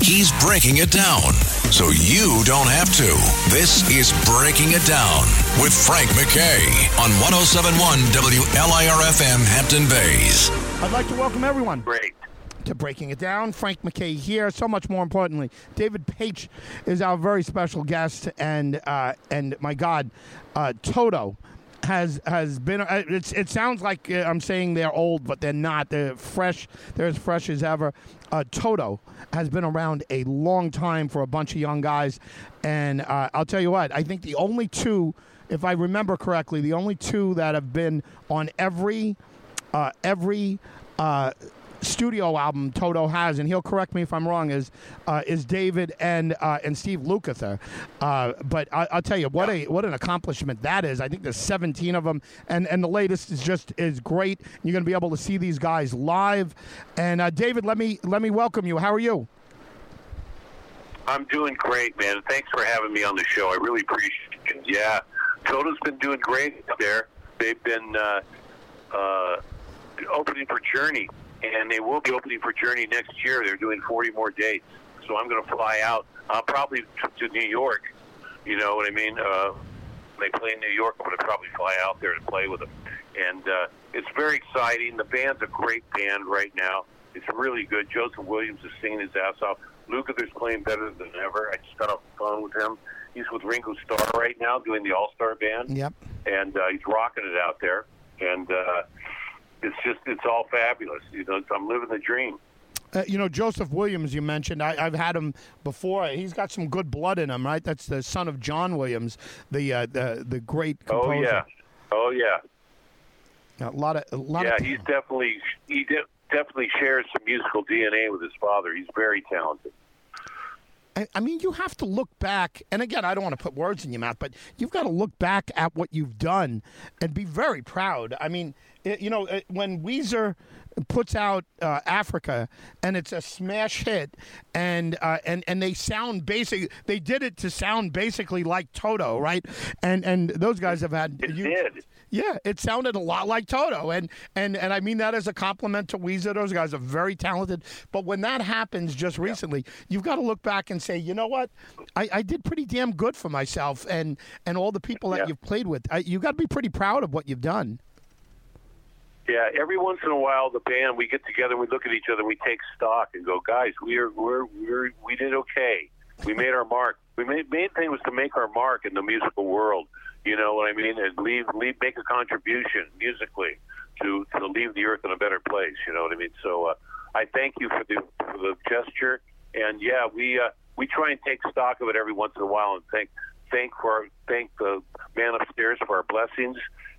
He's breaking it down so you don't have to. This is Breaking It Down with Frank McKay on 1071 WLIRFM Hampton Bays. I'd like to welcome everyone Great. to Breaking It Down. Frank McKay here. So much more importantly, David Paich is our very special guest, and uh, and my God, uh, Toto has has been. Uh, it's, it sounds like uh, I'm saying they're old, but they're not. They're fresh. They're as fresh as ever. Uh, Toto has been around a long time for a bunch of young guys, and uh, I'll tell you what. I think the only two, if I remember correctly, the only two that have been on every uh, every uh, studio album Toto has, and he'll correct me if I'm wrong, is uh, is David and uh, and Steve Lukather. Uh, but I, I'll tell you what a what an accomplishment that is. I think there's 17 of them, and and the latest is just is great. You're going to be able to see these guys live. And uh, David, let me let me welcome you. How are you? I'm doing great, man. Thanks for having me on the show. I really appreciate it. Yeah, Toto's been doing great there. They've been uh, uh, opening for Journey, and they will be opening for Journey next year. They're doing 40 more dates, so I'm going to fly out. I'll probably to New York. You know what I mean? Uh, they play in New York. I'm going to probably fly out there to play with them, and uh, it's very exciting. The band's a great band right now. It's really good. Joseph Williams is singing his ass off. Lukather's playing better than ever. I just got off the phone with him. He's with Ringo Starr right now, doing the All Star Band, Yep. and uh, he's rocking it out there. And uh, it's just, it's all fabulous. You know, I'm living the dream. Uh, you know Joseph Williams. You mentioned I, I've had him before. He's got some good blood in him, right? That's the son of John Williams, the uh, the the great composer. Oh yeah, oh yeah. A lot of a lot Yeah, of he's definitely he de- definitely shares some musical DNA with his father. He's very talented. I, I mean, you have to look back, and again, I don't want to put words in your mouth, but you've got to look back at what you've done and be very proud. I mean, you know, when Weezer puts out uh, Africa and it's a smash hit, and uh, and and they sound basic. They did it to sound basically like Toto, right? And and those guys have had It you- did. yeah, it sounded a lot like Toto, and and and I mean that as a compliment to Weezer. Those guys are very talented. But when that happens just recently, you've got to look back and say, you know what, I, I did pretty damn good for myself, and and all the people that Yeah. you've played with. I, you got to be pretty proud of what you've done. Yeah, every once in a while, the band we get together, we look at each other, we take stock, and go, guys, we are we're, we're we did okay. We made our mark. We made main thing was to make our mark in the musical world. You know what I mean? And leave leave make a contribution musically to to leave the earth in a better place. You know what I mean? So uh, I thank you for the for the gesture, and yeah, we uh, we try and take stock of it every once in a while, and thank thank for thank the man upstairs for our blessings,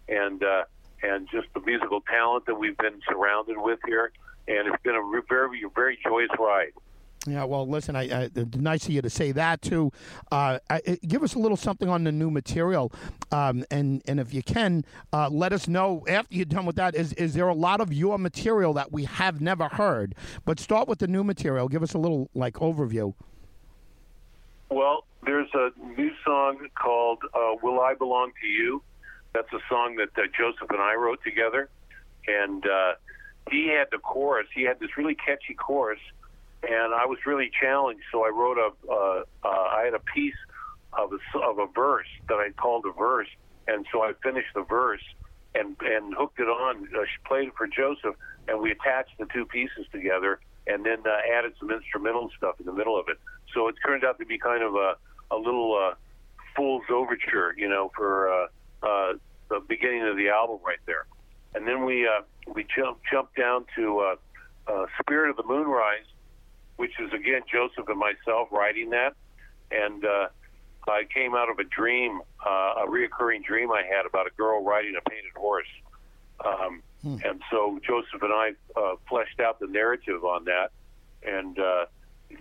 and. uh and just the musical talent that we've been surrounded with here. And it's been a very, very joyous ride. Yeah, well, listen, I, I nice of you to say that too. Uh, I, I- give us a little something on the new material, um, and and if you can, uh, let us know after you're done with that. Is is there a lot of your material that we have never heard? But start with the new material. Give us a little like overview. Well, there's a new song called uh, "Will I Belong to You." That's a song that uh, Joseph and I wrote together, and uh, he had the chorus. He had this really catchy chorus, and I was really challenged. So I wrote a, uh, uh, I had a piece of a, of a verse that I called a verse, and so I finished the verse and and hooked it on, uh, played it for Joseph, and we attached the two pieces together, and then uh, added some instrumental stuff in the middle of it. So it turned out to be kind of a a little uh, fool's overture, you know, for uh, uh, the beginning of the album right there. And then we uh, we jump jumped down to uh, uh, Spirit of the Moonrise, which is again Joseph and myself writing that, and uh, I came out of a dream, uh, a reoccurring dream I had about a girl riding a painted horse. Um, And so Joseph and I uh, fleshed out the narrative on that, and uh,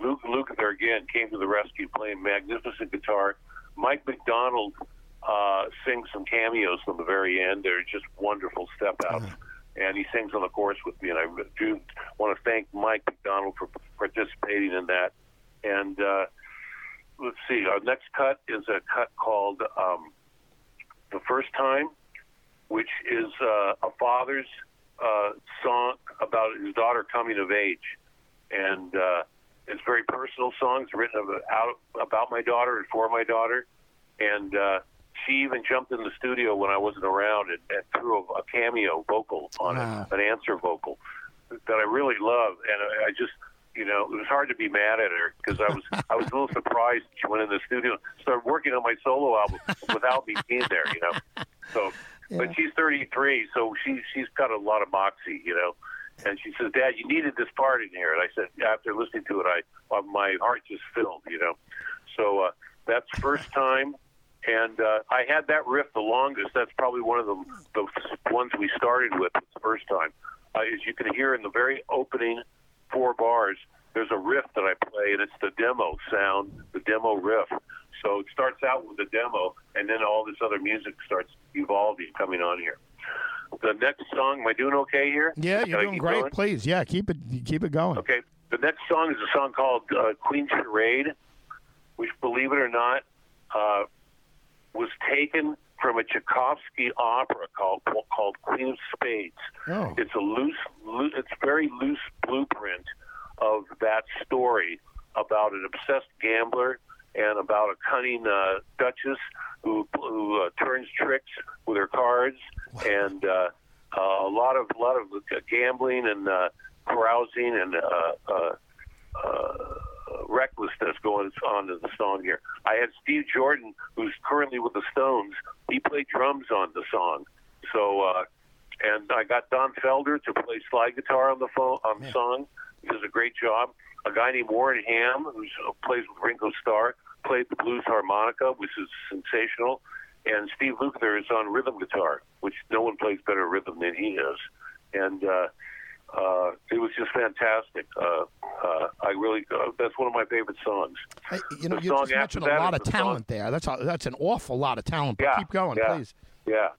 Lukather again came to the rescue, playing magnificent guitar. Mike McDonald uh, sings some cameos from the very end. They're just wonderful step outs. And he sings on the chorus with me, and I do want to thank Mike McDonald for participating in that. And uh, let's see, our next cut is a cut called um, "The First Time," which is uh, a father's uh, song about his daughter coming of age, and uh, it's very personal song. It's written about, about my daughter and for my daughter, and uh, she even jumped in the studio when I wasn't around and, and threw a, a cameo vocal on Wow. it, an answer vocal that I really love, and I, I just. You know, it was hard to be mad at her because I was I was a little surprised she went in the studio, and started working on my solo album without me being there. You know, so but she's 33, so she she's got a lot of moxie, you know. And she says, "Dad, you needed this part in here." And I said, after listening to it, I my heart just filled, you know. So uh, that's first time, and uh, I had that riff the longest. That's probably one of the the ones we started with the first time. Uh, as you can hear in the very opening four bars, there's a riff that I play, and it's the demo sound, the demo riff. So it starts out with the demo, and then all this other music starts evolving, coming on here. The next song, am I doing okay here? Yeah, you're doing great. going? Please, yeah, keep it keep it going. Okay. The next song is a song called uh, Queen Charade, which, believe it or not, uh, was taken from a Tchaikovsky opera called called Queen of Spades. Oh. It's a loose, loo- it's very loose blueprint of that story about an obsessed gambler and about a cunning uh, duchess who who uh, turns tricks with her cards and uh, uh, a lot of a lot of gambling and uh, carousing and uh, uh, uh, recklessness going on in the song here. I had Steve Jordan, who's currently with the Stones. He played drums on the song, so uh, and I got Don Felder to play slide guitar on the phone on the song. He does a great job. A guy named Warren Ham, who plays with Ringo Starr, played the blues harmonica, which is sensational. And Steve Lukather is on rhythm guitar, which no one plays better rhythm than he is. And uh, uh, it was just fantastic. Uh, uh, I really, uh, that's one of my favorite songs. Hey, you know, The you just mentioned a lot of the talent there. That's a, that's an awful lot of talent. But Yeah, keep going, yeah. please. Yeah,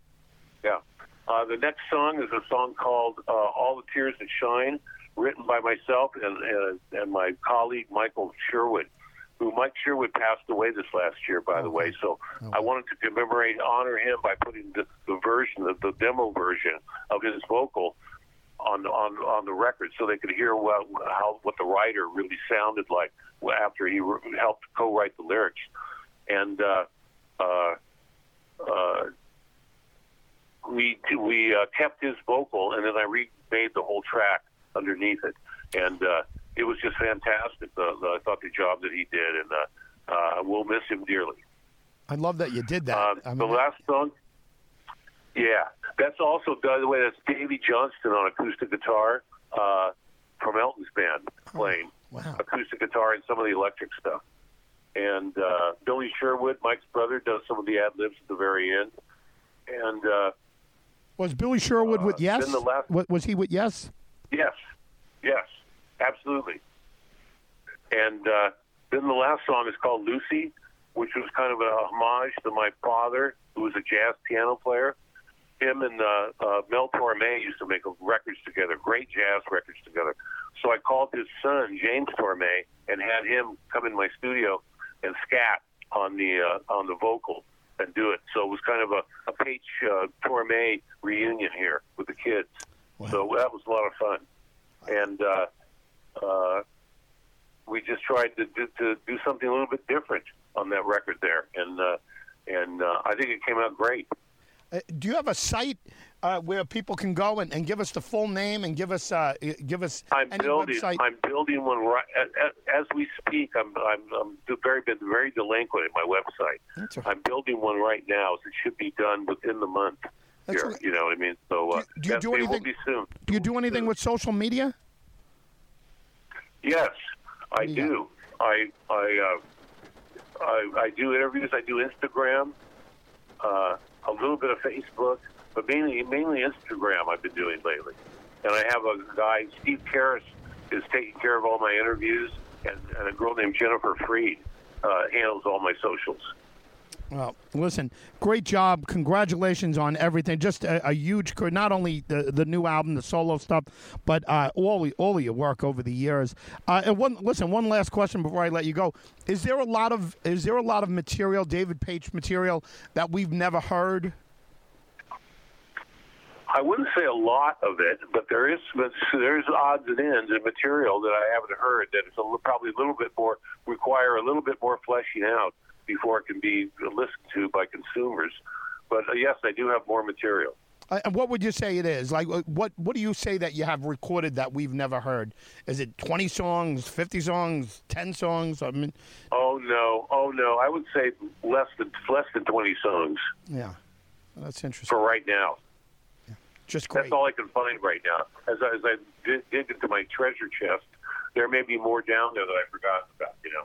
yeah. Uh, the next song is a song called uh, "All the Tears That Shine," written by myself and and, my colleague Michael Sherwood, who Mike Sherwood passed away this last year, by the way. So I wanted to commemorate, honor him by putting the, the version, the, the demo version of his vocal on on on the record, so they could hear what, how what the writer really sounded like after he re- helped co-write the lyrics, and. Uh, uh, uh, we we uh, kept his vocal, and then I remade the whole track underneath it, and uh, it was just fantastic. The, the, I thought the job that he did, and uh, uh, we'll miss him dearly. I love that you did that. Um, I mean, the last song, yeah, that's also by the way, that's Davey Johnstone on acoustic guitar uh, from Elton's band playing wow. acoustic guitar and some of the electric stuff. And uh, Billy Sherwood, Mike's brother, does some of the ad libs at the very end. And uh, was Billy Sherwood with uh, Yes? the last- was he with Yes? Yes, yes, absolutely. And uh, then the last song is called Lucy, which was kind of a homage to my father, who was a jazz piano player. Him and uh, uh, Mel Torme used to make records together, great jazz records together. So I called his son, James Torme, and had him come in my studio and scat on the uh, on the vocal and do it. So it was kind of a, a Paich uh, Torme reunion here with the kids. So that was a lot of fun, and uh, uh, we just tried to, to to do something a little bit different on that record there, and uh, and uh, I think it came out great. Uh, do you have a site uh, where people can go and, and give us the full name and give us uh, give us I'm any building. website? I'm building one right as, as we speak. I'm I'm, I'm very been very delinquent in my website. All- I'm building one right now. So it should be done within the month. That's here, all- you know what I mean. So uh, Do- do you do anything- will be soon. do you do anything with social media? Yes, I do. I I, uh, I I do interviews. I do Instagram, uh, a little bit of Facebook, but mainly mainly Instagram. I've been doing lately, and I have a guy, Steve Karras, is taking care of all my interviews, and, and a girl named Jennifer Freed uh, handles all my socials. Well, listen, great job. Congratulations on everything. Just a, a huge, career. not only the the new album, the solo stuff, but uh, all all of your work over the years. Uh, and one, listen, one last question before I let you go: Is there a lot of is there a lot of material, David Paich material, that we've never heard? I wouldn't say a lot of it, but there is there's odds and ends of material that I haven't heard that is a, probably a little bit more require a little bit more fleshing out before it can be listened to by consumers. But uh, yes, I do have more material. Uh, and what would you say it is? Like, uh, what what do you say that you have recorded that we've never heard? Is it twenty songs, fifty songs, ten songs? I mean, oh no, oh no, I would say less than less than twenty songs. Yeah, well, that's interesting. For right now. Just great. That's all I can find right now. As I, as I dig, dig into my treasure chest, there may be more down there that I forgot about. You know.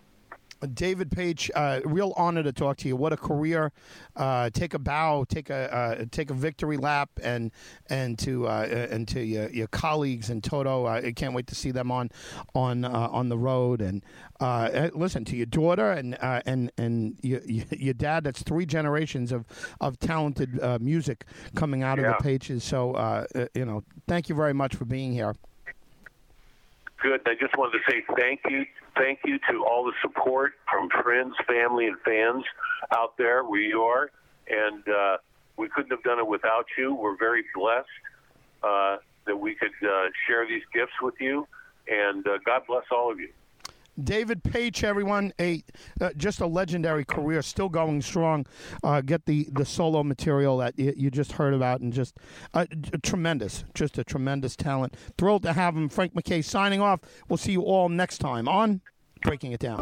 David Paich, uh, real honor to talk to you. What a career! Uh, take a bow, take a uh, take a victory lap, and and to uh, and to your, your colleagues in Toto. I can't wait to see them on on uh, on the road. And uh, listen to your daughter and and and your, your dad. That's three generations of of talented music coming out yeah. of the Pages. So you know, thank you very much for being here. Good. I just wanted to say thank you thank you to all the support from friends, family, and fans out there where you are. And uh, we couldn't have done it without you. We're very blessed uh, that we could uh, share these gifts with you. And uh, God bless all of you. David Paich, everyone, a uh, just a legendary career, still going strong. Uh, get the, the solo material that you, you just heard about, and just uh, tremendous, just a tremendous talent. Thrilled to have him. Frank McKay signing off. We'll see you all next time on Breaking It Down.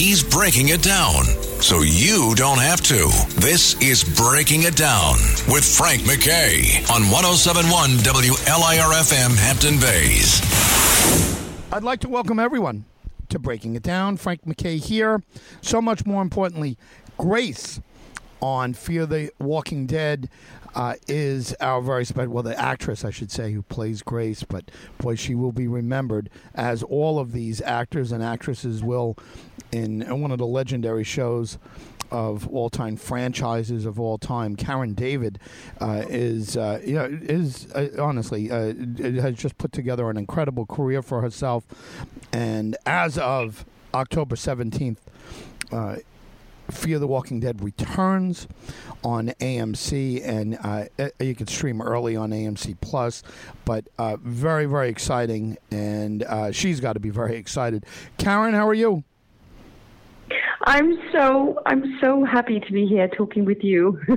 He's breaking it down so you don't have to. This is Breaking It Down with Frank McKay on 1071 WLIRFM Hampton Bays. I'd like to welcome everyone to Breaking It Down. Frank McKay here. So much more importantly, Grace on Fear the Walking Dead uh, is our very special, well, the actress, I should say, who plays Grace, but boy, she will be remembered as all of these actors and actresses will in one of the legendary shows of all time franchises of all time. Karen David uh, is, uh, you know, is uh, honestly uh, has just put together an incredible career for herself, and as of October seventeenth. Uh, Fear the Walking Dead returns on AMC, and uh, you can stream early on AMC Plus. But uh, very, very exciting, and uh, she's got to be very excited. Karen, how are you? I'm so I'm so happy to be here talking with you.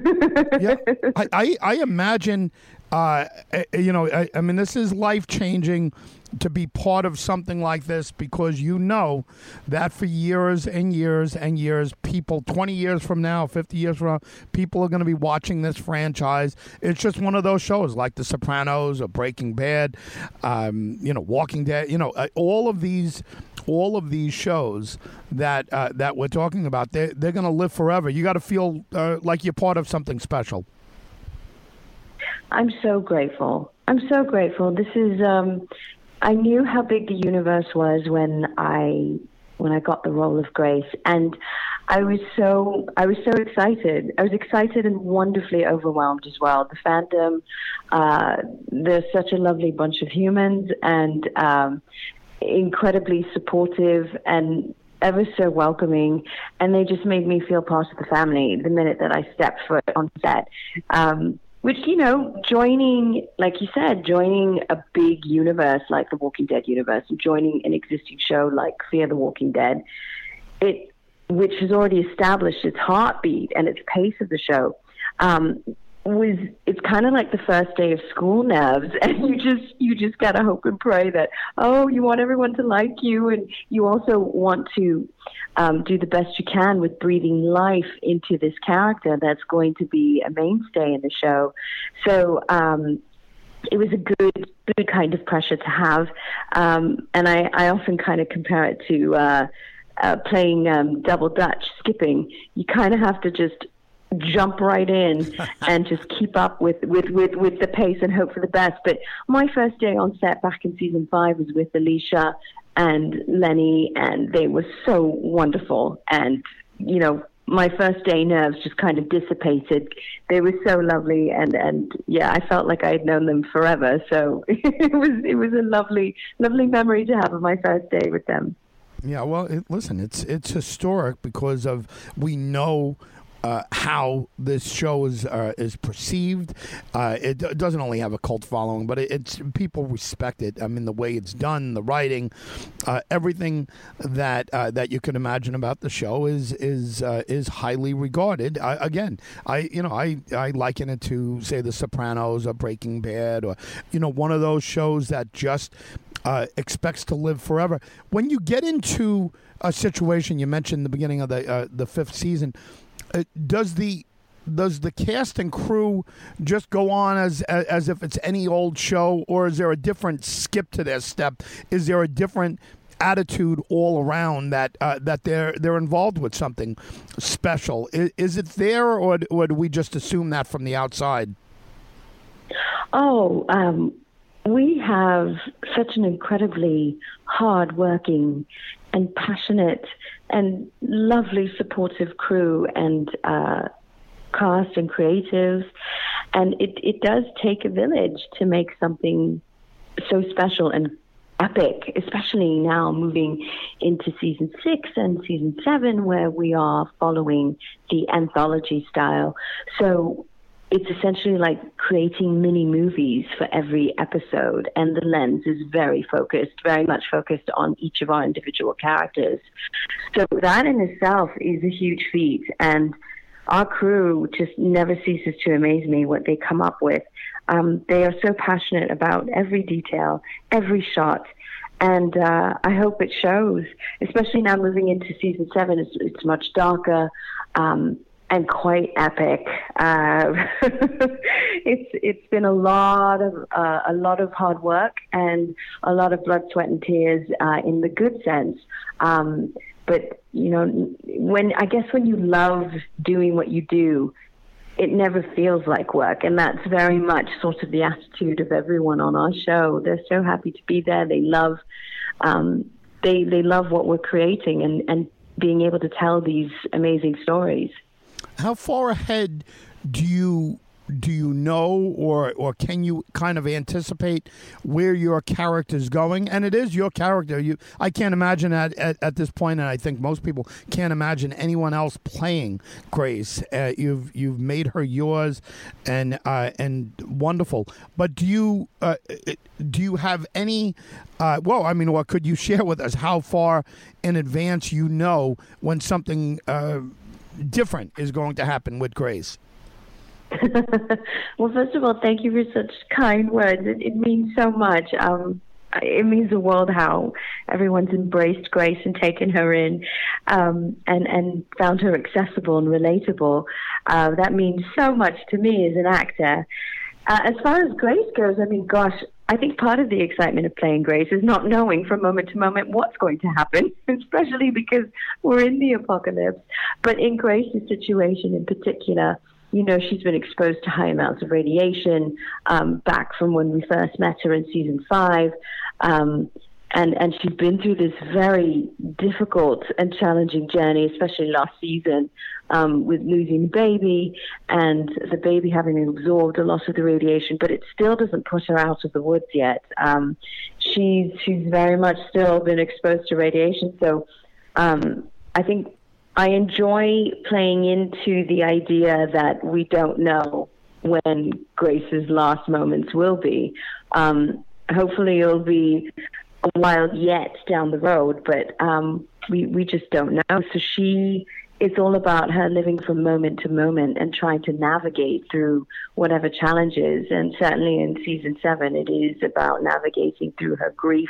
yeah, I, I, I imagine, uh, eh, you know, I, I mean, this is life changing to be part of something like this because you know that for years and years and years, people, 20 years from now, 50 years from now, people are going to be watching this franchise. It's just one of those shows like The Sopranos or Breaking Bad, um, you know, Walking Dead, you know, uh, all of these all of these shows that uh, that we're talking about, they're, they're going to live forever. You got to feel uh, like you're part of something special. I'm so grateful. I'm so grateful. This is. Um, I knew how big the universe was when I when I got the role of Grace, and I was so I was so excited. I was excited and wonderfully overwhelmed as well. The fandom, uh, there's such a lovely bunch of humans, and um, incredibly supportive and ever so welcoming, and they just made me feel part of the family the minute that I stepped foot on set. Um, which you know, joining, like you said, joining a big universe like the Walking Dead universe, and joining an existing show like Fear the Walking Dead, it which has already established its heartbeat and its pace of the show. Um, was it's kind of like the first day of school nerves and you just you just gotta hope and pray that oh you want everyone to like you and you also want to um, do the best you can with breathing life into this character that's going to be a mainstay in the show. So um, it was a good good kind of pressure to have um, and I, I often kind of compare it to uh, uh, playing um, double dutch skipping. You kind of have to just jump right in and just keep up with, with, with, with the pace and hope for the best. But my first day on set back in season five was with Alicia and Lennie, and they were so wonderful. And, you know, my first day nerves just kind of dissipated. They were so lovely, and and yeah, I felt like I had known them forever. So it was it was a lovely lovely memory to have of my first day with them. Yeah, well, it, listen, it's it's historic because of we know uh, how this show is uh, is perceived. Uh, it, doesn't only have a cult following, but it, it's people respect it. I mean, the way it's done, the writing, uh, everything that uh, that you can imagine about the show is is uh, is highly regarded. I, again, I you know I I liken it to say The Sopranos or Breaking Bad or you know one of those shows that just expects to live forever. When you get into a situation you mentioned the beginning of the the fifth season uh, does the does the cast and crew just go on as, as, as if it's any old show, or is there a different skip to their step? Is there a different attitude all around that uh, that they're they're involved with something special? Is, is it there, or, or do we just assume that from the outside? Oh, um, we have such an incredibly hard-working and passionate and lovely supportive crew and uh, cast and creatives. And it, it does take a village to make something so special and epic, especially now moving into season six and season seven, where we are following the anthology style. So it's essentially like creating mini movies for every episode, and the lens is very focused, very much focused on each of our individual characters. So that in itself is a huge feat, and our crew just never ceases to amaze me what they come up with. Um, they are so passionate about every detail, every shot, and uh, I hope it shows. Especially now moving into season seven, it's, it's much darker. Um, and quite epic. Uh, it's it's been a lot of uh, a lot of hard work and a lot of blood, sweat, and tears uh, in the good sense. Um, but you know, when I guess when you love doing what you do, it never feels like work, and that's very much sort of the attitude of everyone on our show. They're so happy to be there. They love. Um, they, they love what we're creating and, and being able to tell these amazing stories. How far ahead do you do you know or or can you kind of anticipate where your character is going? And it is your character. You i can't imagine at, at, at this point and i think most people can't imagine anyone else playing grace. Uh, you've you've made her yours and uh, and wonderful. But do you uh, do you have any uh, well i mean what could you share with us? How far in advance you know when something uh, different is going to happen with Grace? well, first of all, thank you for such kind words. It, it means so much. Um, it means the world how everyone's embraced Grace and taken her in, um, and and found her accessible and relatable. Uh, that means so much to me as an actor. Uh, as far as Grace goes, I mean, gosh, I think part of the excitement of playing Grace is not knowing from moment to moment what's going to happen, especially because we're in the apocalypse. But in Grace's situation in particular, you know, she's been exposed to high amounts of radiation um, back from when we first met her in season five. Um, and and she's been through this very difficult and challenging journey, especially last season, um, with losing the baby and the baby having absorbed a lot of the radiation. But it still doesn't put her out of the woods yet. Um, she's she's very much still been exposed to radiation. So um, I think I enjoy playing into the idea that we don't know when Grace's last moments will be. Um, hopefully, it'll be a while yet down the road, but um, we we just don't know. So she it's all about her living from moment to moment and trying to navigate through whatever challenges. And certainly in season seven, it is about navigating through her grief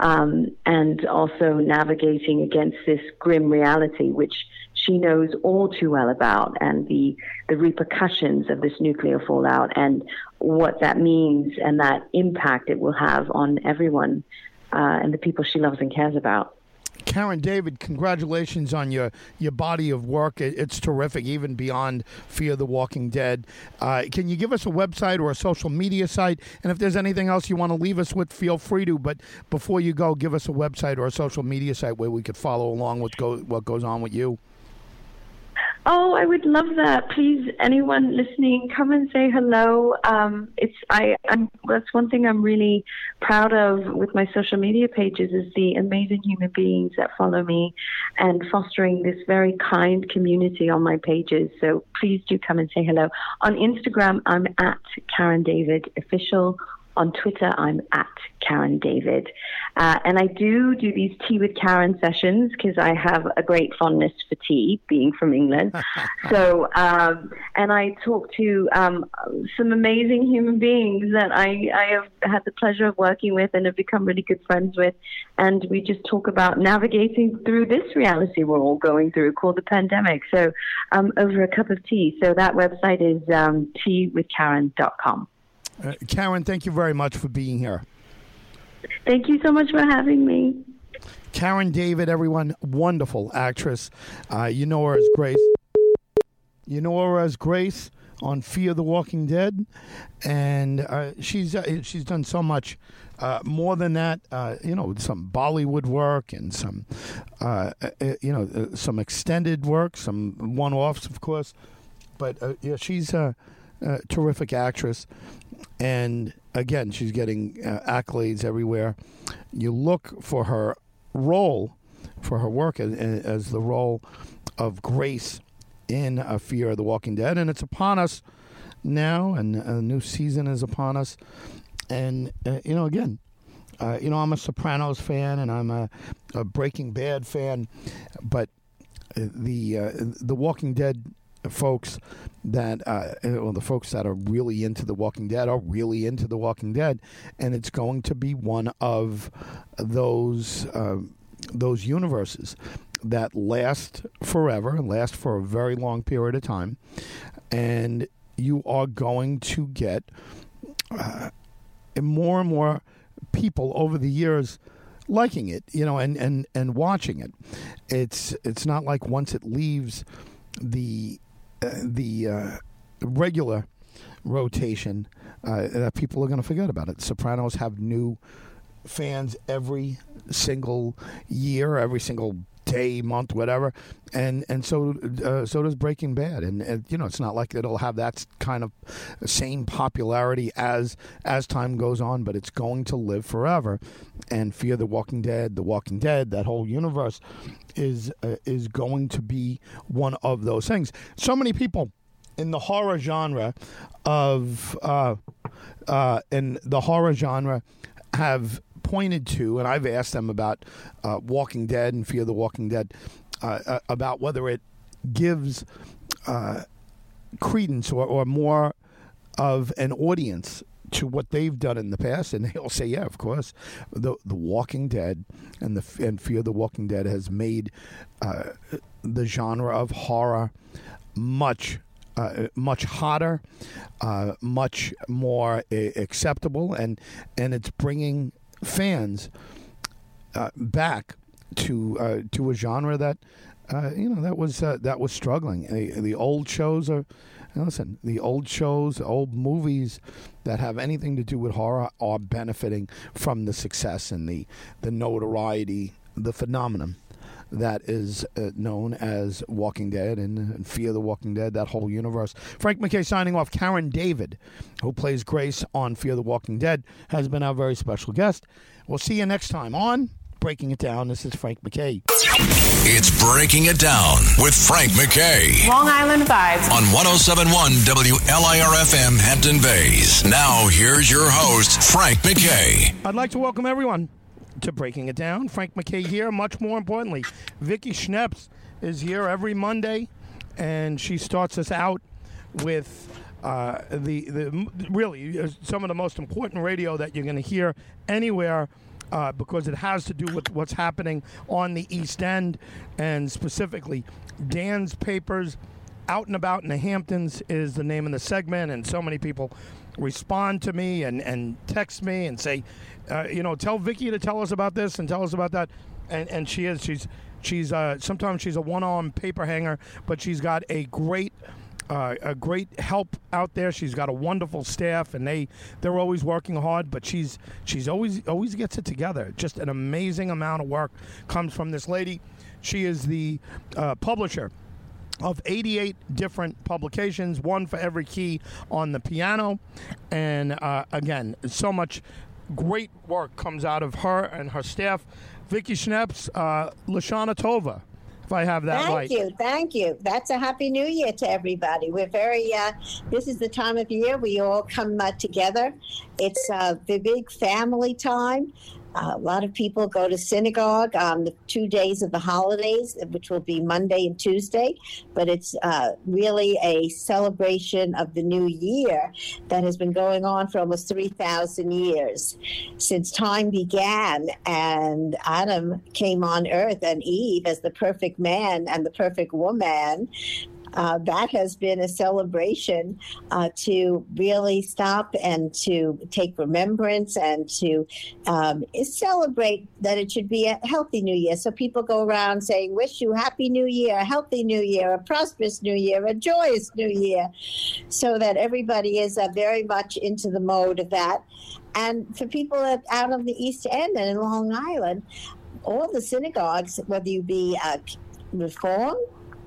um, and also navigating against this grim reality, which she knows all too well about, and the, the repercussions of this nuclear fallout and what that means and that impact it will have on everyone uh, and the people she loves and cares about. Karen David, congratulations on your, your body of work. It, it's terrific, even beyond Fear the Walking Dead. Uh, can you give us a website or a social media site? And if there's anything else you want to leave us with, feel free to. But before you go, give us a website or a social media site where we could follow along with go, what goes on with you. Oh, I would love that. Please, anyone listening, come and say hello. Um, it's I. I'm, that's one thing I'm really proud of with my social media pages is the amazing human beings that follow me, and fostering this very kind community on my pages. So please do come and say hello. On Instagram, I'm at Karen David Official on Twitter, I'm at Karen David. Uh, and I do do these tea with Karen sessions because I have a great fondness for tea, being from England. so, um, and I talk to um, some amazing human beings that I, I have had the pleasure of working with and have become really good friends with. And we just talk about navigating through this reality we're all going through called the pandemic. So, um, over a cup of tea. So, that website is um, teawithkaren.com. Uh, Karen, thank you very much for being here. Thank you so much for having me. Karen David, everyone, wonderful actress. Uh, you know her as Grace. You know her as Grace on Fear the Walking Dead, and uh, she's uh, she's done so much uh, more than that. Uh, you know, some Bollywood work and some uh, uh, you know some extended work, some one-offs, of course. But yeah, she's a terrific actress, and again, she's getting uh, accolades everywhere. You look for her role, for her work as, as the role of Grace in A Fear of the Walking Dead, and it's upon us now, and a new season is upon us. And uh, you know, again, uh, you know, I'm a Sopranos fan, and I'm a, a Breaking Bad fan, but uh, the uh, the Walking Dead folks that uh, well, the folks that are really into The Walking Dead are really into The Walking Dead, and it's going to be one of those uh, those universes that last forever and last for a very long period of time, and you are going to get uh, more and more people over the years liking it, you know, and, and, and watching it. It's it's not like once it leaves the the uh, regular rotation uh, that people are going to forget about it. Sopranos have new fans every single year, every single day, month, whatever, and and so uh, so does Breaking Bad, and, and, you know it's not like it'll have that kind of same popularity as as time goes on, but it's going to live forever. And Fear the Walking Dead, The Walking Dead, that whole universe is uh, is going to be one of those things. So many people in the horror genre of uh, uh, in the horror genre have pointed to, and I've asked them about uh, Walking Dead and Fear the Walking Dead, uh, uh, about whether it gives uh, credence or, or more of an audience to what they've done in the past, and they'll say, "Yeah, of course." The The Walking Dead and the and Fear the Walking Dead has made uh, the genre of horror much. Uh, much hotter, uh, much more uh, acceptable, and and it's bringing fans uh, back to uh, to a genre that uh, you know that was uh, that was struggling. The, the old shows are listen. The old shows, old movies that have anything to do with horror are benefiting from the success and the the notoriety, the phenomenon that is uh, known as Walking Dead and, and, Fear the Walking Dead, that whole universe. Frank McKay signing off. Karen David, who plays Grace on Fear the Walking Dead, has been our very special guest. We'll see you next time on Breaking It Down. This is Frank McKay. It's Breaking It Down with Frank McKay. Long Island Vibes. On 1071 WLIRFM Hampton Bays. Now, here's your host, Frank McKay. I'd like to welcome everyone to Breaking It Down. Frank McKay here. Much more importantly, Vicki Schneps is here every Monday, and she starts us out with uh, the the really uh, some of the most important radio that you're going to hear anywhere. Uh, because it has to do with what's happening on the East End, and specifically Dan's papers. Out and About in the Hamptons is the name of the segment, and so many people respond to me and, and text me and say, uh, you know, tell Vicki to tell us about this and tell us about that. And, and she is. She's she's uh, sometimes she's a one arm paper hanger, but she's got a great uh, a great help out there. She's got a wonderful staff, and they they're always working hard. But she's she's always always gets it together. Just an amazing amount of work comes from this lady. She is the uh, publisher of 88 different publications, one for every key on the piano. And uh, again, so much great work comes out of her and her staff. Vicki Schneps, uh, Lashana Tova, if I have that thank right. Thank you, thank you. That's a happy new year to everybody. We're very. Uh, this is the time of year we all come uh, together. It's uh, the big family time. A lot of people go to synagogue on the two days of the holidays, which will be Monday and Tuesday. But it's uh, really a celebration of the new year that has been going on for almost 3,000 years. Since time began and Adam came on earth and Eve as the perfect man and the perfect woman, uh, that has been a celebration uh, to really stop and to take remembrance and to um, celebrate that it should be a healthy new year. So people go around saying, Wish you happy new year, a healthy new year, a prosperous new year, a joyous new year, so that everybody is uh, very much into the mode of that. And for people out of the East End and in Long Island, all the synagogues, whether you be uh, Reform,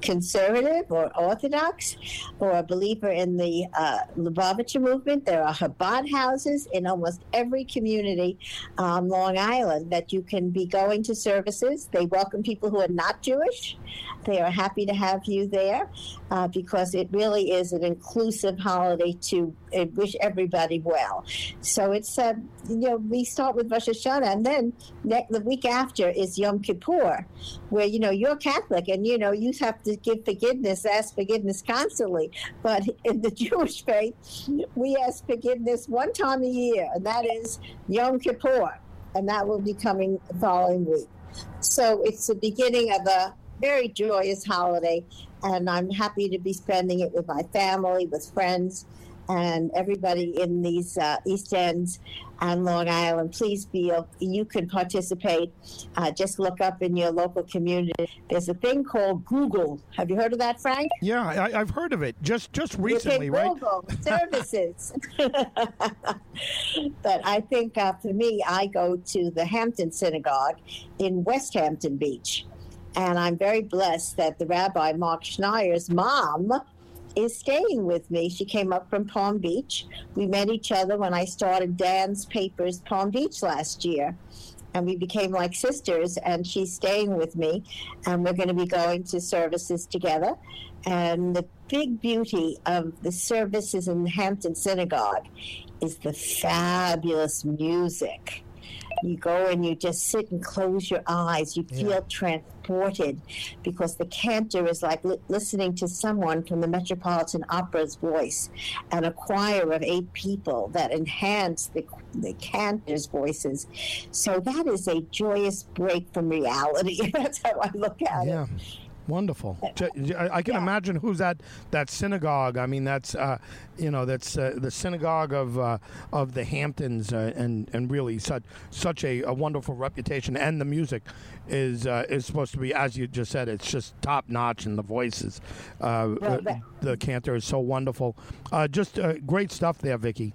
conservative or orthodox or a believer in the uh, Lubavitcher movement. There are Chabad houses in almost every community on Long Island that you can be going to services. They welcome people who are not Jewish. They are happy to have you there uh, because it really is an inclusive holiday to uh, wish everybody well. So it's, uh, you know, we start with Rosh Hashanah and then ne- the week after is Yom Kippur, where, you know, you're Catholic and, you know, you have to to give forgiveness, ask forgiveness constantly. But in the Jewish faith, we ask forgiveness one time a year, and that is Yom Kippur, and that will be coming the following week. So it's the beginning of a very joyous holiday, and I'm happy to be spending it with my family, with friends, and everybody in these uh, East Ends and Long Island. Please be you can participate. Uh, just look up in your local community. There's a thing called Google. Have you heard of that, Frank? Yeah, I, have heard of it. Just just recently, can Google services. but I think uh, for me, I go to the Hampton Synagogue in Westhampton Beach. And I'm very blessed that the Rabbi Marc Schneier's mom is staying with me. She came up from Palm Beach. We met each other when I started Dan's Papers Palm Beach last year. And we became like sisters, and she's staying with me. And we're going to be going to services together. And the big beauty of the services in the Hampton Synagogue is the fabulous music you go and you just sit and close your eyes. You feel yeah. transported because the cantor is like li- listening to someone from the Metropolitan Opera's voice and a choir of eight people that enhance the, the cantor's voices. So that is a joyous break from reality. That's how I look at yeah. it. Wonderful. I can yeah. imagine who's at that synagogue. I mean, that's uh, you know that's uh, the synagogue of uh, of the Hamptons, uh, and and really such such a, a, wonderful reputation. And the music is uh, is supposed to be, as you just said, it's just top notch, and the voices. Uh, well, the cantor is so wonderful. just great stuff there, Vicki.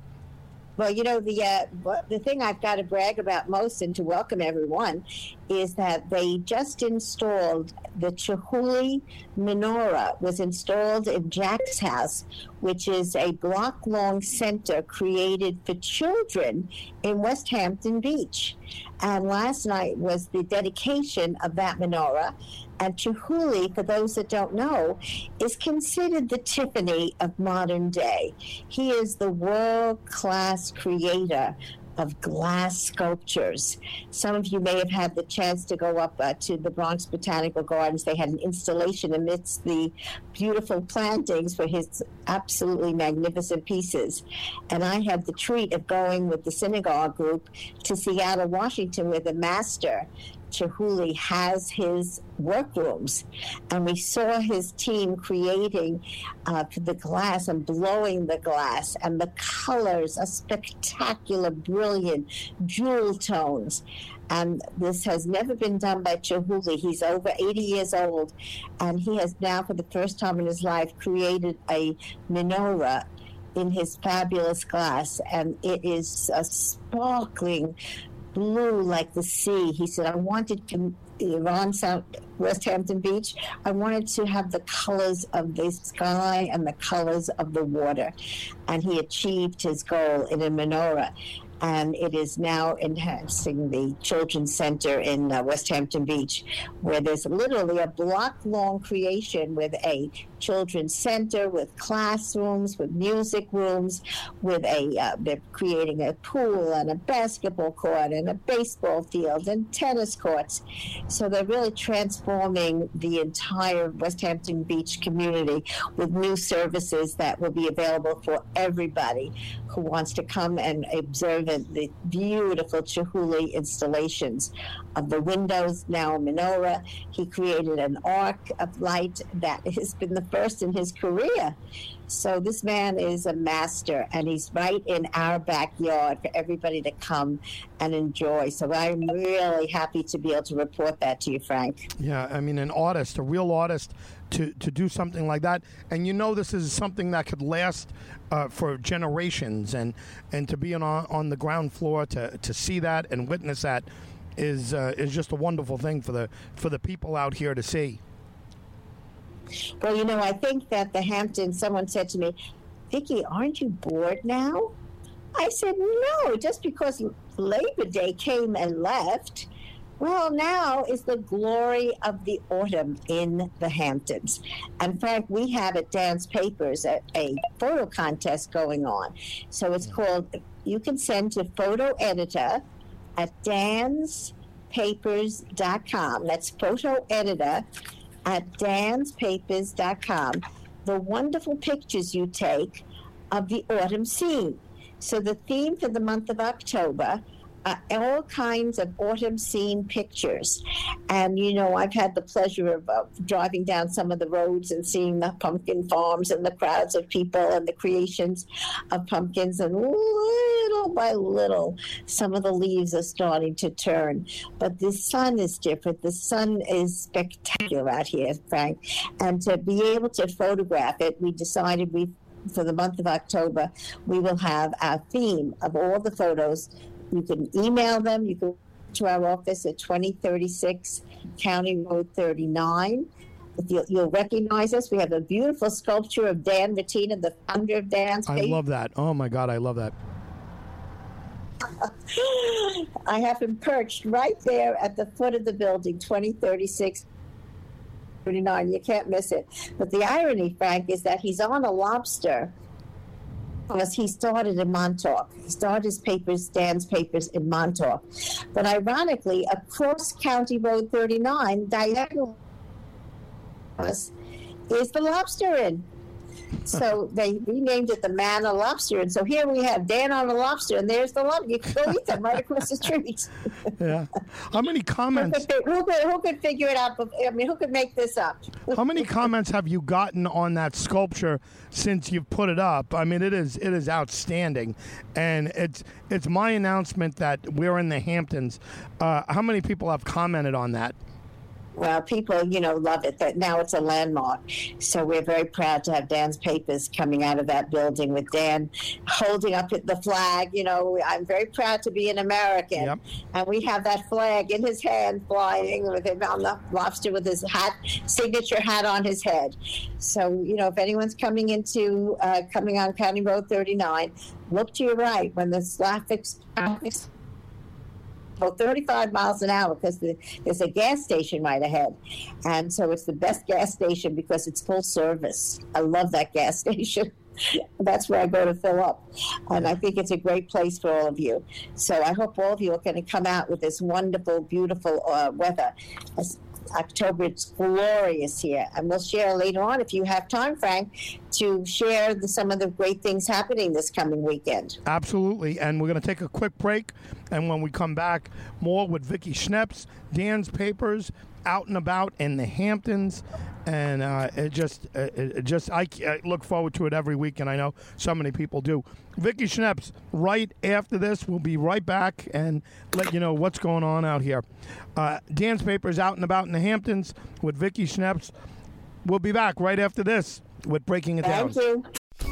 Well, you know the uh, the thing I've got to brag about most and to welcome everyone is that they just installed the Chihuly menorah was installed in Jack's house, which is a block long center created for children in Westhampton Beach. And last night was the dedication of that menorah. And Chihuly, for those that don't know, is considered the Tiffany of modern day. He is the world class creator of glass sculptures. Some of you may have had the chance to go up uh, to the Bronx Botanical Gardens. They had an installation amidst the beautiful plantings for his absolutely magnificent pieces. And I had the treat of going with the synagogue group to Seattle, Washington, where the master Chihuly has his workrooms, and we saw his team creating uh, the glass and blowing the glass, and the colors are spectacular, brilliant jewel tones. And this has never been done by Chihuly. He's over 80 years old, and he has now, for the first time in his life, created a menorah in his fabulous glass, and it is a sparkling blue like the sea. He said, I wanted to, Iran, South, Westhampton Beach, I wanted to have the colors of the sky and the colors of the water. And he achieved his goal in a menorah and it is now enhancing the Children's Center in uh, Westhampton Beach, where there's literally a block long creation with a children's center, with classrooms, with music rooms, with a, uh, they're creating a pool and a basketball court and a baseball field and tennis courts. So they're really transforming the entire Westhampton Beach community with new services that will be available for everybody who wants to come and observe the beautiful Chihuly installations of the windows, now a. He created an arc of light that has been the first in his career. So this man is a master, and he's right in our backyard for everybody to come and enjoy. So I'm really happy to be able to report that to you, Frank. Yeah, I mean, an artist, a real artist, to to do something like that, and you know, this is something that could last uh, for generations, and and to be on on the ground floor to to see that and witness that is uh, is just a wonderful thing for the for the people out here to see. Well, you know, I think that the Hamptons. Someone said to me, "Vicki, aren't you bored now?" I said, "No, just because Labor Day came and left." Well, now is the glory of the autumn in the Hamptons. In fact, we have at Dan's Papers a, a photo contest going on. So it's called, you can send to photo editor at danspapers.com. That's photo editor at danspapers.com. The wonderful pictures you take of the autumn scene. So the theme for the month of October uh, all kinds of autumn scene pictures. And, you know, I've had the pleasure of driving down some of the roads and seeing the pumpkin farms and the crowds of people and the creations of pumpkins. And little by little, some of the leaves are starting to turn. But the sun is different. The sun is spectacular out here, Frank. And to be able to photograph it, we decided we for the month of October, we will have our theme of all the photos you can email them. You can to our office at 2036 County Road 39. You'll, you'll, recognize us. We have a beautiful sculpture of Dan Rattiner, the founder of Dan's. I love that. Oh my God, I love that. I have him perched right there at the foot of the building, 2036 39. You can't miss it. But the irony, Frank, is that he's on a lobster because he started in Montauk. He started his papers, Dan's papers in Montauk. But ironically, across County Road 39, diagonal is the Lobster Inn so they renamed it the Manna Lobster. And so here we have Dan on the lobster, and there's the lobster. You can go eat them right across the street. yeah. How many comments? Who could, who, could, who could, figure it out? I mean, who could make this up? How many comments have you gotten on that sculpture since you've put it up? I mean, it is it is outstanding, and it's it's my announcement that we're in the Hamptons. Uh, how many people have commented on that? Well, people, you know, love it. That now it's a landmark. So we're very proud to have Dan's papers coming out of that building with Dan holding up the flag. You know, I'm very proud to be an American, yep. and we have that flag in his hand, flying with him on the lobster with his hat, signature hat on his head. So you know, if anyone's coming into uh, coming on County Road 39, look to your right when the traffic go 35 miles an hour because the, there's a gas station right ahead. And so it's the best gas station because it's full service. I love that gas station. That's where I go to fill up. And I think it's a great place for all of you. So I hope all of you are going to come out with this wonderful, beautiful uh, weather. October, it's glorious here. And we'll share later on, if you have time, Frank, to share the, some of the great things happening this coming weekend. Absolutely. And we're going to take a quick break. And when we come back, more with Vicki Schneps, Dan's Papers, out and about in the Hamptons, and uh, it just, uh, it just, I, I, look forward to it every week, and I know so many people do. Vicki Schneps, right after this, we'll be right back and let you know what's going on out here. Uh, Dan's Papers out and about in the Hamptons with Vicki Schneps. We'll be back right after this with breaking it down.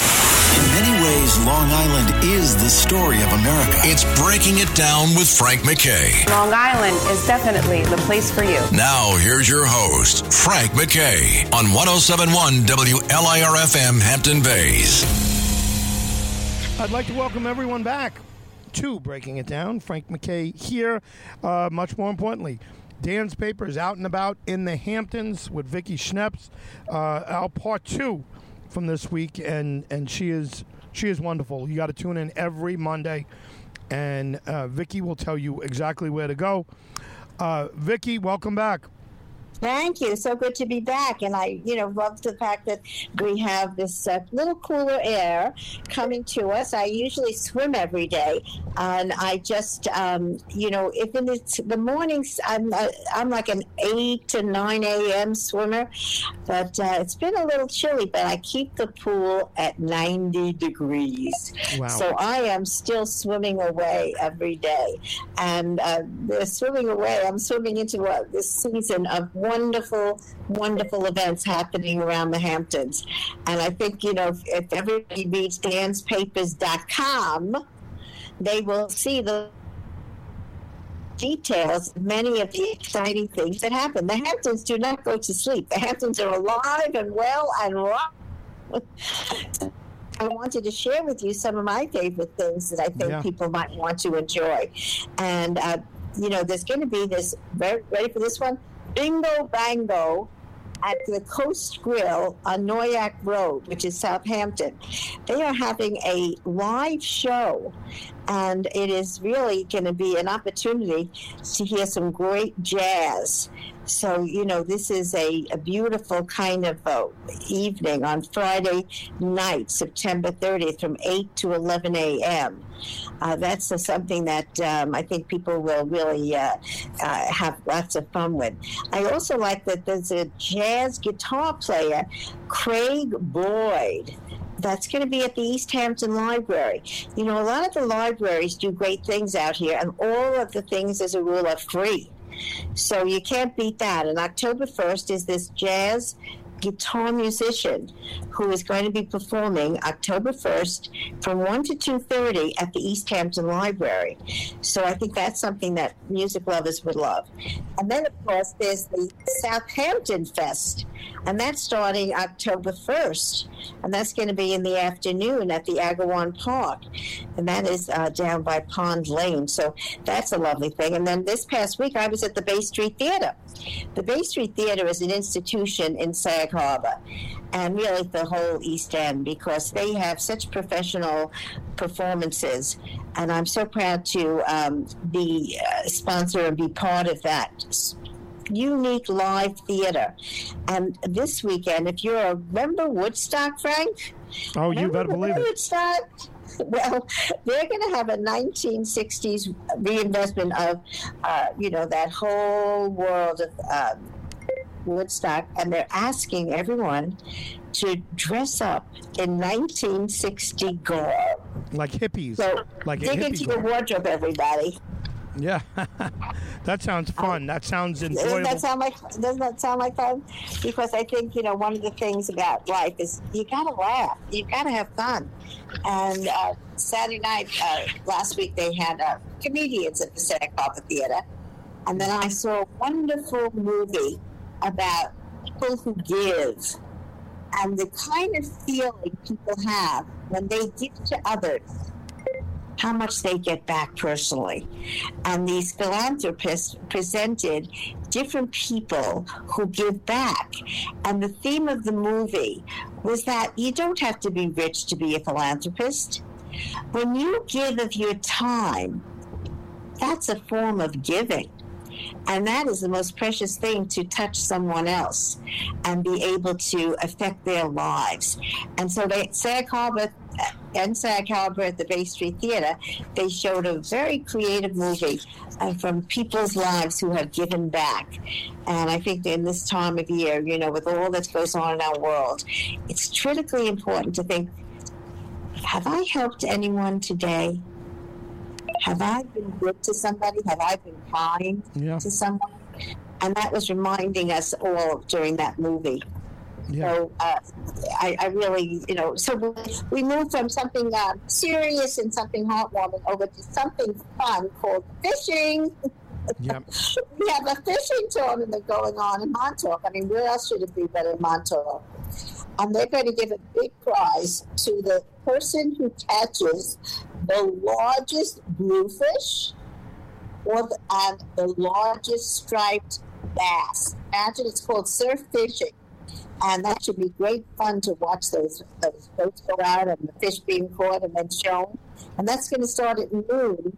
In many ways, Long Island is the story of America. It's Breaking It Down with Frank McKay. Long Island is definitely the place for you. Now, here's your host, Frank McKay, on 1071 WLIRFM Hampton Bays. I'd like to welcome everyone back to Breaking It Down. Frank McKay here. Uh, much more importantly, Dan's paper is out and about in the Hamptons with Vicki Schneps. Uh, our part two from this week, and and she is she is wonderful. You got to tune in every Monday, and uh, Vicki will tell you exactly where to go. Uh, Vicki, welcome back. Thank you. So good to be back. And I, you know, love the fact that we have this uh, little cooler air coming to us. I usually swim every day, and I just, um, you know, if in the, the mornings, I'm uh, I'm like an eight to nine a.m. swimmer, but uh, it's been a little chilly. But I keep the pool at ninety degrees, Wow. so I am still swimming away every day, and uh, the swimming away. I'm swimming into uh, this season of wonderful, wonderful events happening around the Hamptons, and I think you know if, everybody reads danspapers.com, they will see the details of many of the exciting things that happen. The Hamptons do not go to sleep. The Hamptons are alive and well and rock. I wanted to share with you some of my favorite things that I think Yeah. people might want to enjoy. And, uh, you know, there's going to be this, very, ready for this one? Bingo Bango at the Coast Grill on Noyac Road, which is Southampton. They are having a live show, and it is really going to be an opportunity to hear some great jazz. So, you know, this is a, a beautiful kind of uh, evening on Friday night, September 30th, from 8 to 11 a.m. Uh, that's uh, something that um, I think people will really uh, uh, have lots of fun with. I also like that there's a jazz guitar player, Craig Boyd. That's going to be at the East Hampton Library. You know, a lot of the libraries do great things out here, and all of the things, as a rule, are free. So you can't beat that. And October 1st is this jazz guitar musician who is going to be performing October 1st from 1 to 2.30 at the East Hampton Library. So I think that's something that music lovers would love. And then, of course, there's the Southampton Fest, and that's starting October 1st. And that's going to be in the afternoon at the Agawam Park. And that is uh, down by Pond Lane. So that's a lovely thing. And then this past week, I was at the Bay Street Theater. The Bay Street Theater is an institution in Sag Harbor and really the whole East End because they have such professional performances. And I'm so proud to um, be a sponsor and be part of that unique live theater. And this weekend, if you're a member Woodstock, Frank, Oh, you better Remember believe it. Woodstock? Well, they're going to have a 1960s reinvestment of, uh, you know, that whole world of um, Woodstock, and they're asking everyone to dress up in 1960 garb. Like hippies. So like dig into your wardrobe, everybody. Yeah, that sounds fun. that sounds enjoyable. Doesn't that sound like doesn't that sound like fun? Because I think you know one of the things about life is you gotta laugh, you gotta have fun. And uh, Saturday night uh, last week they had uh, comedians at the Santa Barbara Theater, and then I saw a wonderful movie about people who give and the kind of feeling people have when they give to others how much they get back personally. And these philanthropists presented different people who give back. And the theme of the movie was that you don't have to be rich to be a philanthropist. When you give of your time, that's a form of giving. And that is the most precious thing to touch someone else and be able to affect their lives. And so they, Sag Harbor and Sag Harbor at the Bay Street Theater, they showed a very creative movie uh, from people's lives who have given back. And I think in this time of year, you know, with all that goes on in our world, it's critically important to think have I helped anyone today? Have I been good to somebody? Have I been kind Yeah. to someone? And that was reminding us all during that movie. Yeah. So uh, I, I really, you know, so we, we moved from something uh, serious and something heartwarming over to something fun called fishing. Yep. we have a fishing tournament going on in Montauk. I mean, where else should it be but in Montauk? And they're going to give a big prize to the person who catches the largest bluefish or the, and the largest striped bass. Imagine it's called surf fishing. And that should be great fun to watch those, those boats go out and the fish being caught and then shown. And that's going to start at noon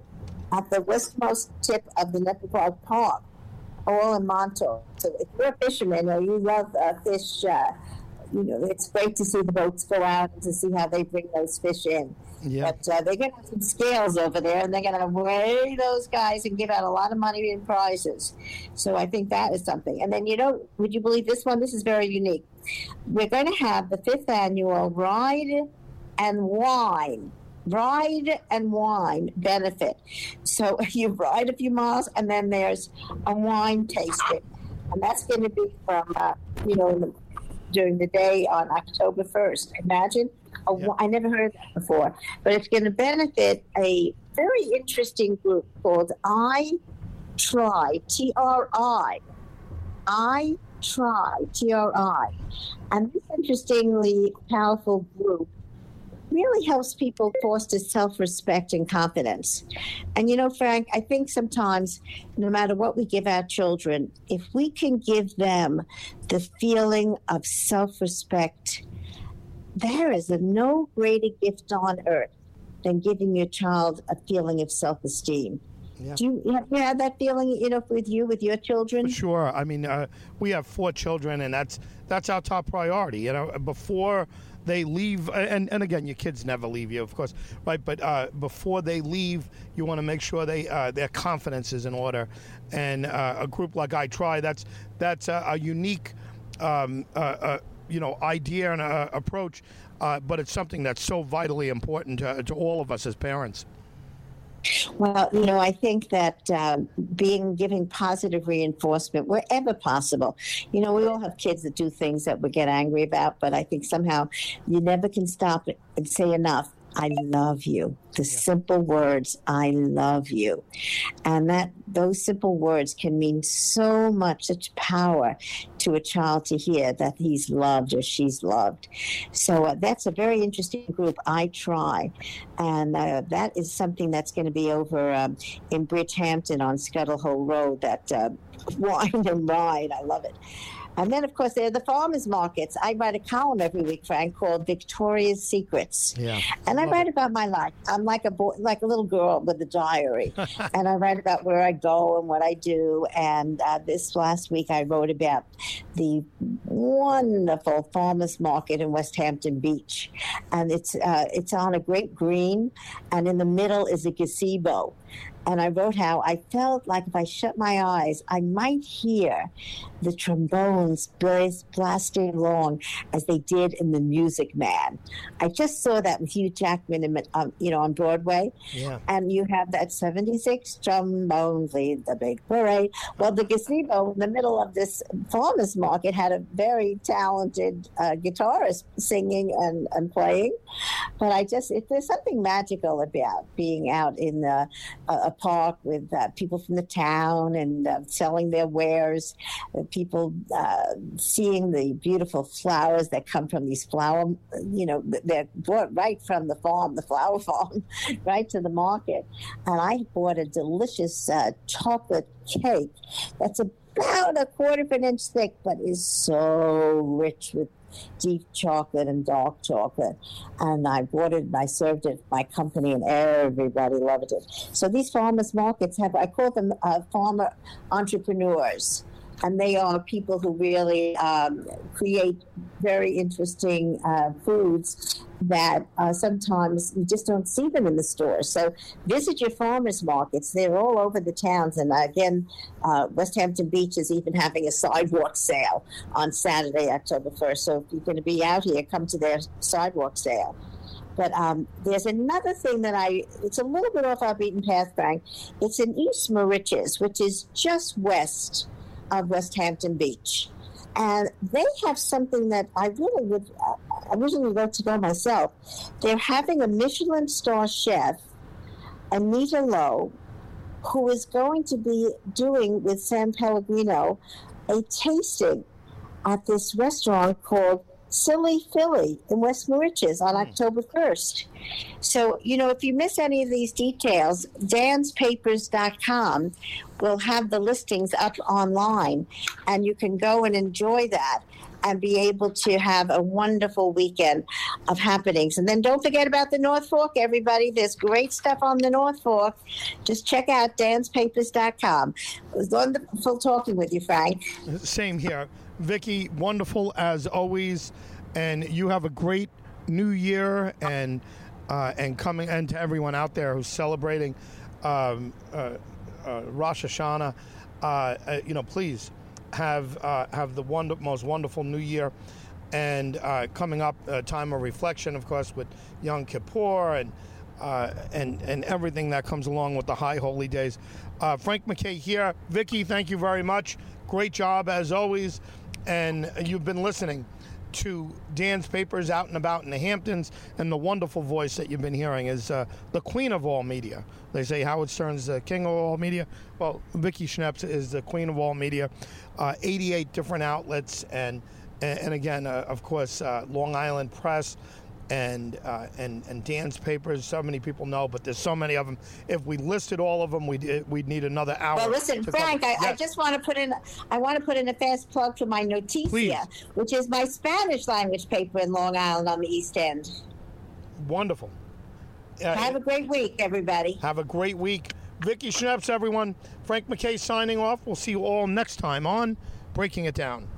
at the westmost tip of the Nepal Park, all in Montauk. So if you're a fisherman or you love uh, fish, uh, you know, it's great to see the boats go out and to see how they bring those fish in. Yeah. But uh, they're going to have some scales over there, and they're going to weigh those guys and give out a lot of money in prizes. So I think that is something. And then, you know, would you believe this one? This is very unique. We're going to have the fifth annual Ride and Wine. Ride and wine benefit. So you ride a few miles, and then there's a wine tasting, and that's going to be from uh, you know during the day on October first. Imagine, wi- I never heard that before, but it's going to benefit a very interesting group called I Try T R I. I Try T R I, and this interestingly powerful group really helps people foster self respect and confidence. And you know, Frank, I think sometimes, no matter what we give our children, if we can give them the feeling of self respect, there is a no greater gift on earth than giving your child a feeling of self esteem. Yeah. Do you have you had that feeling, you know, with you, with your children? Sure. I mean, uh, we have four children, and that's that's our top priority. You know, before they leave, and, and again, your kids never leave you, of course, right? But uh, before they leave, you want to make sure they uh, their confidence is in order. And uh, a group like I Try, that's that's a, a unique, um, uh, uh, you know, idea and uh, approach. Uh, but it's something that's so vitally important to, to all of us as parents. Well, you know, I think that um, being giving positive reinforcement wherever possible. You know, we all have kids that do things that we get angry about, but I think somehow you never can stop and say enough. I love you. The simple words, I love you. And that those simple words can mean so much, such power to a child to hear that he's loved or she's loved. So uh, that's a very interesting group. I try. And uh, that is something that's going to be over um, in Bridgehampton on Scuttle Hole Road, that uh, wine and ride. I love it. And then, of course, there are the farmers markets. I write a column every week, Frank, called Victoria's Secrets. Yeah. And I write about my life. I'm like a boy, like a little girl with a diary, and I write about where I go and what I do. And uh, this last week, I wrote about the wonderful farmers market in Westhampton Beach, and it's uh, it's on a great green, and in the middle is a gazebo. And I wrote how I felt like if I shut my eyes, I might hear the trombones blasting along as they did in The Music Man. I just saw that with Hugh Jackman, in, um, you know, on Broadway. Yeah. And you have that 76 trombones lead the big parade. Well, the gazebo in the middle of this farmer's market had a very talented uh, guitarist singing and, and playing. But I just, it, there's something magical about being out in the, uh, a park with uh, people from the town and uh, selling their wares, people uh, seeing the beautiful flowers that come from these flower, you know, they're brought right from the farm, the flower farm, right to the market. And I bought a delicious uh, chocolate cake that's about a quarter of an inch thick, but is so rich with deep chocolate and dark chocolate. And I bought it and I served it my company, and everybody loved it. So these farmers markets have, I call them uh, farmer entrepreneurs. And they are people who really um, create very interesting uh, foods that uh, sometimes you just don't see them in the store. So visit your farmers markets. They're all over the towns. And again, uh, Westhampton Beach is even having a sidewalk sale on Saturday, October 1st. So if you're going to be out here, come to their sidewalk sale. But um, there's another thing that I, it's a little bit off our beaten path, Frank. It's in East Moriches, which is just west of Westhampton Beach. And they have something that I really would, I originally wrote to go myself. They're having a Michelin star chef, Anita Lo, who is going to be doing with San Pellegrino a tasting at this restaurant called Silly Philly in West Moriches on hmm. October 1st. So, you know, if you miss any of these details, danspapers.com will have the listings up online and you can go and enjoy that and be able to have a wonderful weekend of happenings. And then don't forget about the North Fork, everybody. There's great stuff on the North Fork. Just check out danspapers.com. It was wonderful talking with you, Frank. Same here. Vicki, wonderful as always. And you have a great new year and uh, and coming and to everyone out there who's celebrating um, uh, Rosh Hashanah, uh, uh, you know, please have uh, have the most wonderful New Year, and uh, coming up a time of reflection, of course, with Yom Kippur and. Uh, and and everything that comes along with the high holy days. Uh, Frank McKay here. Vicki, thank you very much. Great job as always. And you've been listening to Dan's papers out and about in the Hamptons, and the wonderful voice that you've been hearing is uh, the queen of all media. They say Howard Stern's the king of all media. Well, Vicki Schneps is the queen of all media. Uh, 88 different outlets, and and, and again, uh, of course, uh, Long Island Press. And, uh, and and Dan's papers. So many people know, but there's so many of them. If we listed all of them, we'd we'd need another hour. Well, listen, Frank. I, I just want to put in, I want to put in a fast plug for my Noticia, Please. which is my Spanish language paper in Long Island on the East End. wonderful. Uh, Have a great week, everybody. Have a great week. Vicki Schneps, everyone. Frank McKay signing off. We'll see you all next time on Breaking It Down.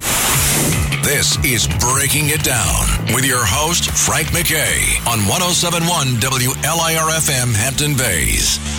This is Breaking It Down with your host, Frank McKay, on 1071 WLIRFM Hampton Bays.